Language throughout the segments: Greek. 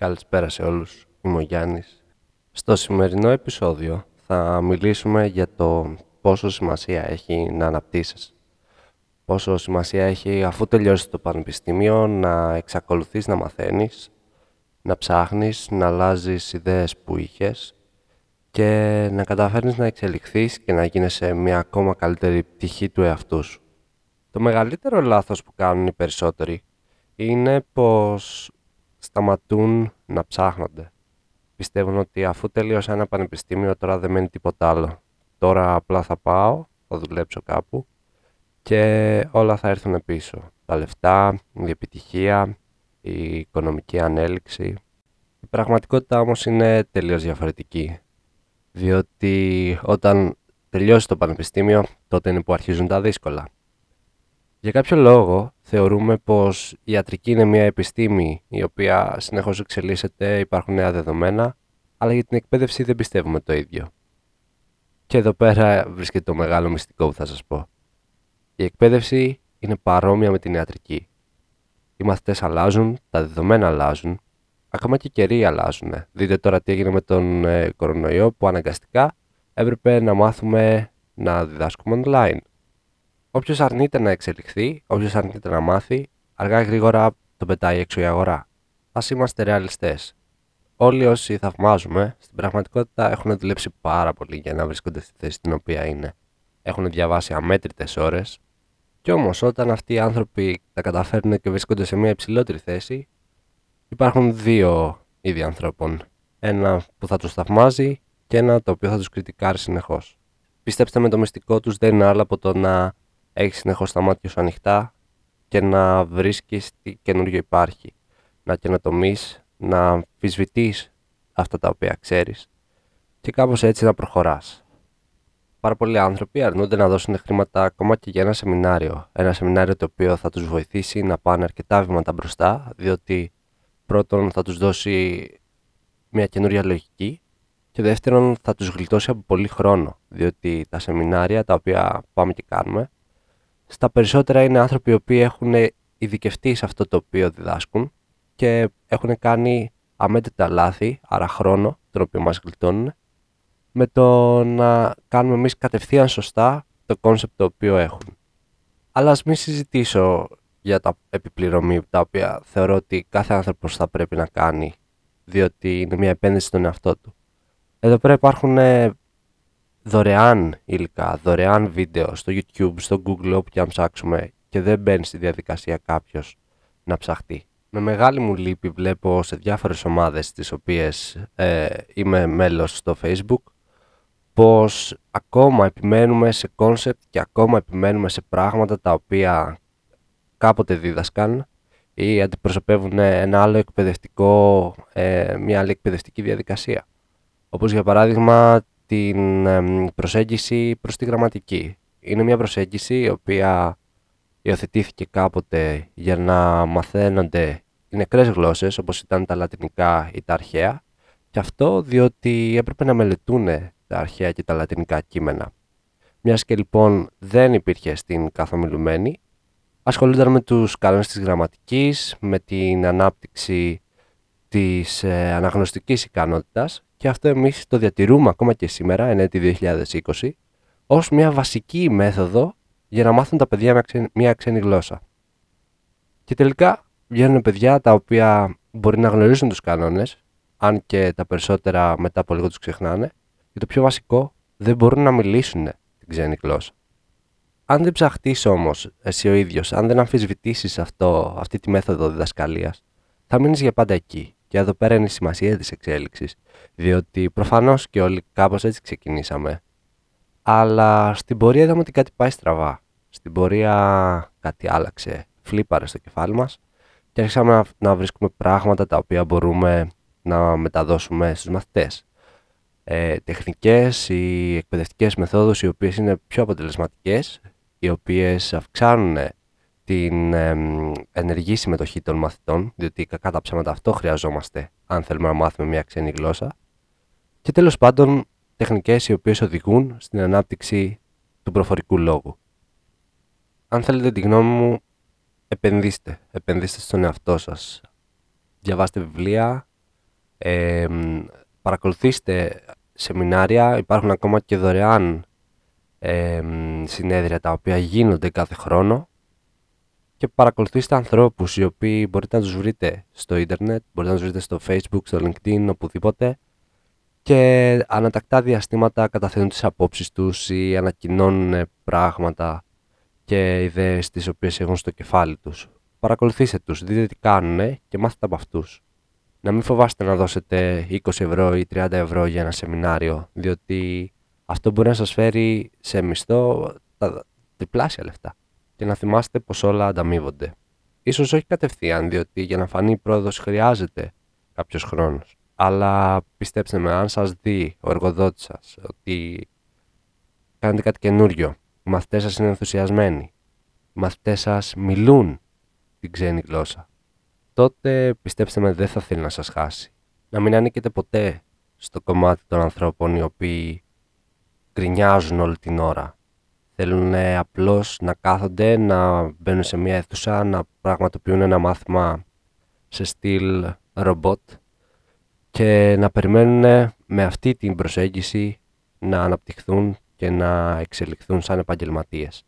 Καλησπέρα σε όλους, είμαι ο Γιάννης. Στο σημερινό επεισόδιο θα μιλήσουμε για το πόσο σημασία έχει να αναπτύσσεσαι. Πόσο σημασία έχει αφού τελειώσεις το πανεπιστήμιο να εξακολουθείς να μαθαίνεις, να ψάχνεις, να αλλάζεις ιδέες που είχες και να καταφέρνεις να εξελιχθείς και να γίνεσαι μια ακόμα καλύτερη πτυχή του εαυτού σου. Το μεγαλύτερο λάθος που κάνουν οι περισσότεροι είναι πως σταματούν να ψάχνονται. Πιστεύουν ότι αφού τελείωσα ένα πανεπιστήμιο τώρα δεν μένει τίποτα άλλο. Τώρα απλά θα πάω, θα δουλέψω κάπου και όλα θα έρθουν πίσω. Τα λεφτά, η επιτυχία, η οικονομική ανέλυξη. Η πραγματικότητα όμως είναι τελείως διαφορετική. Διότι όταν τελειώσει το πανεπιστήμιο, τότε είναι που αρχίζουν τα δύσκολα. Για κάποιο λόγο θεωρούμε πως η ιατρική είναι μια επιστήμη η οποία συνεχώς εξελίσσεται, υπάρχουν νέα δεδομένα, αλλά για την εκπαίδευση δεν πιστεύουμε το ίδιο. Και εδώ πέρα βρίσκεται το μεγάλο μυστικό που θα σας πω. Η εκπαίδευση είναι παρόμοια με την ιατρική. Οι μαθητές αλλάζουν, τα δεδομένα αλλάζουν, ακόμα και οι καιροί αλλάζουν. Δείτε τώρα τι έγινε με τον ε, κορονοϊό που αναγκαστικά έπρεπε να μάθουμε να διδάσκουμε online. Όποιος αρνείται να εξελιχθεί, όποιος αρνείται να μάθει, αργά ή γρήγορα τον πετάει έξω η αγορά. Α είμαστε ρεαλιστές. Όλοι όσοι θαυμάζουμε, στην πραγματικότητα έχουν δουλέψει πάρα πολύ για να βρίσκονται στη θέση στην οποία είναι. Έχουν διαβάσει αμέτρητες ώρες, κι όμως όταν αυτοί οι άνθρωποι τα καταφέρνουν και βρίσκονται σε μια υψηλότερη θέση, υπάρχουν δύο είδη ανθρώπων. Ένα που θα τους θαυμάζει και ένα το οποίο θα τους κριτικάρει συνεχώς. Πιστέψτε με, το μυστικό τους δεν είναι άλλο από το να έχεις συνεχώς τα μάτια σου ανοιχτά και να βρίσκεις τι καινούριο υπάρχει. Να καινοτομείς, να αμφισβητείς αυτά τα οποία ξέρεις και κάπως έτσι να προχωράς. Πάρα πολλοί άνθρωποι αρνούνται να δώσουν χρήματα ακόμα και για ένα σεμινάριο. Ένα σεμινάριο το οποίο θα τους βοηθήσει να πάνε αρκετά βήματα μπροστά, διότι πρώτον θα τους δώσει μια καινούρια λογική και δεύτερον θα τους γλιτώσει από πολύ χρόνο, διότι τα σεμινάρια τα οποία πάμε και κάνουμε στα περισσότερα είναι άνθρωποι οι οποίοι έχουν ειδικευτεί σε αυτό το οποίο διδάσκουν και έχουν κάνει αμέτρητα λάθη, άρα χρόνο, τον οποίο μας γλιτώνουν, με το να κάνουμε εμείς κατευθείαν σωστά το concept το οποίο έχουν. Αλλά ας μην συζητήσω για τα επί πληρωμή τα οποία θεωρώ ότι κάθε άνθρωπος θα πρέπει να κάνει διότι είναι μια επένδυση στον εαυτό του. Εδώ πέρα υπάρχουν δωρεάν υλικά, δωρεάν βίντεο στο YouTube, στο Google, όπου και αν ψάξουμε και δεν μπαίνει στη διαδικασία κάποιος να ψαχτεί. Με μεγάλη μου λύπη βλέπω σε διάφορες ομάδες τις οποίες ε, είμαι μέλος στο Facebook πως ακόμα επιμένουμε σε concept και ακόμα επιμένουμε σε πράγματα τα οποία κάποτε δίδασκαν ή αντιπροσωπεύουν ένα άλλο εκπαιδευτικό, ε, μια άλλη εκπαιδευτική διαδικασία. Όπως για παράδειγμα την προσέγγιση προς τη γραμματική. Είναι μια προσέγγιση η οποία υιοθετήθηκε κάποτε για να μαθαίνονται οι νεκρές γλώσσες όπως ήταν τα λατινικά ή τα αρχαία και αυτό διότι έπρεπε να μελετούν τα αρχαία και τα λατινικά κείμενα. Μιας και λοιπόν δεν υπήρχε στην καθομιλουμένη, ασχολούνταν με τους κανόνες της γραμματικής, με την ανάπτυξη της ε, αναγνωστικής ικανότητας και αυτό εμείς το διατηρούμε ακόμα και σήμερα, εν έτη 2020, ως μια βασική μέθοδο για να μάθουν τα παιδιά μια ξένη γλώσσα. Και τελικά βγαίνουν παιδιά τα οποία μπορεί να γνωρίζουν τους κανόνες, αν και τα περισσότερα μετά από λίγο τους ξεχνάνε, και το πιο βασικό, δεν μπορούν να μιλήσουν την ξένη γλώσσα. Αν δεν ψαχτείς όμως εσύ ο ίδιος, αν δεν αμφισβητήσεις αυτό, αυτή τη μέθοδο διδασκαλίας, θα μείνεις για πάντα εκεί και εδώ πέρα είναι η σημασία της εξέλιξης, διότι προφανώς και όλοι κάπως έτσι ξεκινήσαμε. Αλλά στην πορεία είδαμε ότι κάτι πάει στραβά. Στην πορεία κάτι άλλαξε, φλίπαρε στο κεφάλι μας και άρχισαμε να, βρίσκουμε πράγματα τα οποία μπορούμε να μεταδώσουμε στους μαθητές. Ε, τεχνικές ή εκπαιδευτικές μεθόδους οι οποίες είναι πιο αποτελεσματικές, οι οποίες αυξάνουν την ενεργή συμμετοχή των μαθητών, διότι κακά τα ψέματα αυτό χρειαζόμαστε αν θέλουμε να μάθουμε μια ξένη γλώσσα. Και τέλος πάντων τεχνικές οι οποίες οδηγούν στην ανάπτυξη του προφορικού λόγου. Αν θέλετε τη γνώμη μου, επενδύστε. Επενδύστε στον εαυτό σας. Διαβάστε βιβλία, Ε, παρακολουθήστε σεμινάρια, υπάρχουν ακόμα και δωρεάν ε, συνέδρια τα οποία γίνονται κάθε χρόνο και παρακολουθήστε ανθρώπους οι οποίοι μπορείτε να τους βρείτε στο ίντερνετ, μπορείτε να τους βρείτε στο facebook, στο linkedin, οπουδήποτε και ανατακτά διαστήματα καταθέτουν τις απόψεις τους ή ανακοινώνουν πράγματα και ιδέες τις οποίες έχουν στο κεφάλι τους. Παρακολουθήστε τους, δείτε τι κάνουν και μάθετε από αυτούς. Να μην φοβάστε να δώσετε 20 ευρώ ή 30 ευρώ για ένα σεμινάριο, διότι αυτό μπορεί να σας φέρει σε μισθό τα διπλάσια λεφτά. Και να θυμάστε πως όλα ανταμείβονται. Ίσως όχι κατευθείαν, διότι για να φανεί η πρόοδος χρειάζεται κάποιος χρόνος. Αλλά πιστέψτε με, αν σας δει ο εργοδότης σας ότι κάνετε κάτι καινούριο, οι μαθητές σας είναι ενθουσιασμένοι, οι μαθητές σας μιλούν την ξένη γλώσσα, τότε πιστέψτε με δεν θα θέλει να σας χάσει. Να μην ανήκετε ποτέ στο κομμάτι των ανθρώπων οι οποίοι γκρινιάζουν όλη την ώρα. Θέλουν απλώς να κάθονται, να μπαίνουν σε μια αίθουσα, να πραγματοποιούν ένα μάθημα σε στυλ ρομπότ και να περιμένουν με αυτή την προσέγγιση να αναπτυχθούν και να εξελιχθούν σαν επαγγελματίες.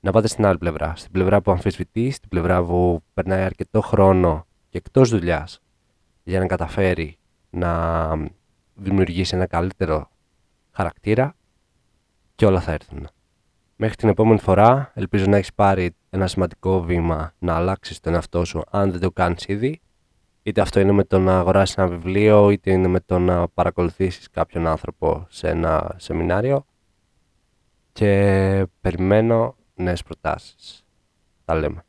Να πάτε στην άλλη πλευρά, στην πλευρά που αμφισβητεί, στην πλευρά που περνάει αρκετό χρόνο και εκτός δουλειάς για να καταφέρει να δημιουργήσει ένα καλύτερο χαρακτήρα και όλα θα έρθουν. Μέχρι την επόμενη φορά, ελπίζω να έχεις πάρει ένα σημαντικό βήμα να αλλάξεις τον εαυτό σου αν δεν το κάνεις ήδη Είτε αυτό είναι με το να αγοράσεις ένα βιβλίο, είτε είναι με το να παρακολουθήσεις κάποιον άνθρωπο σε ένα σεμινάριο και περιμένω νέες προτάσεις. Τα λέμε.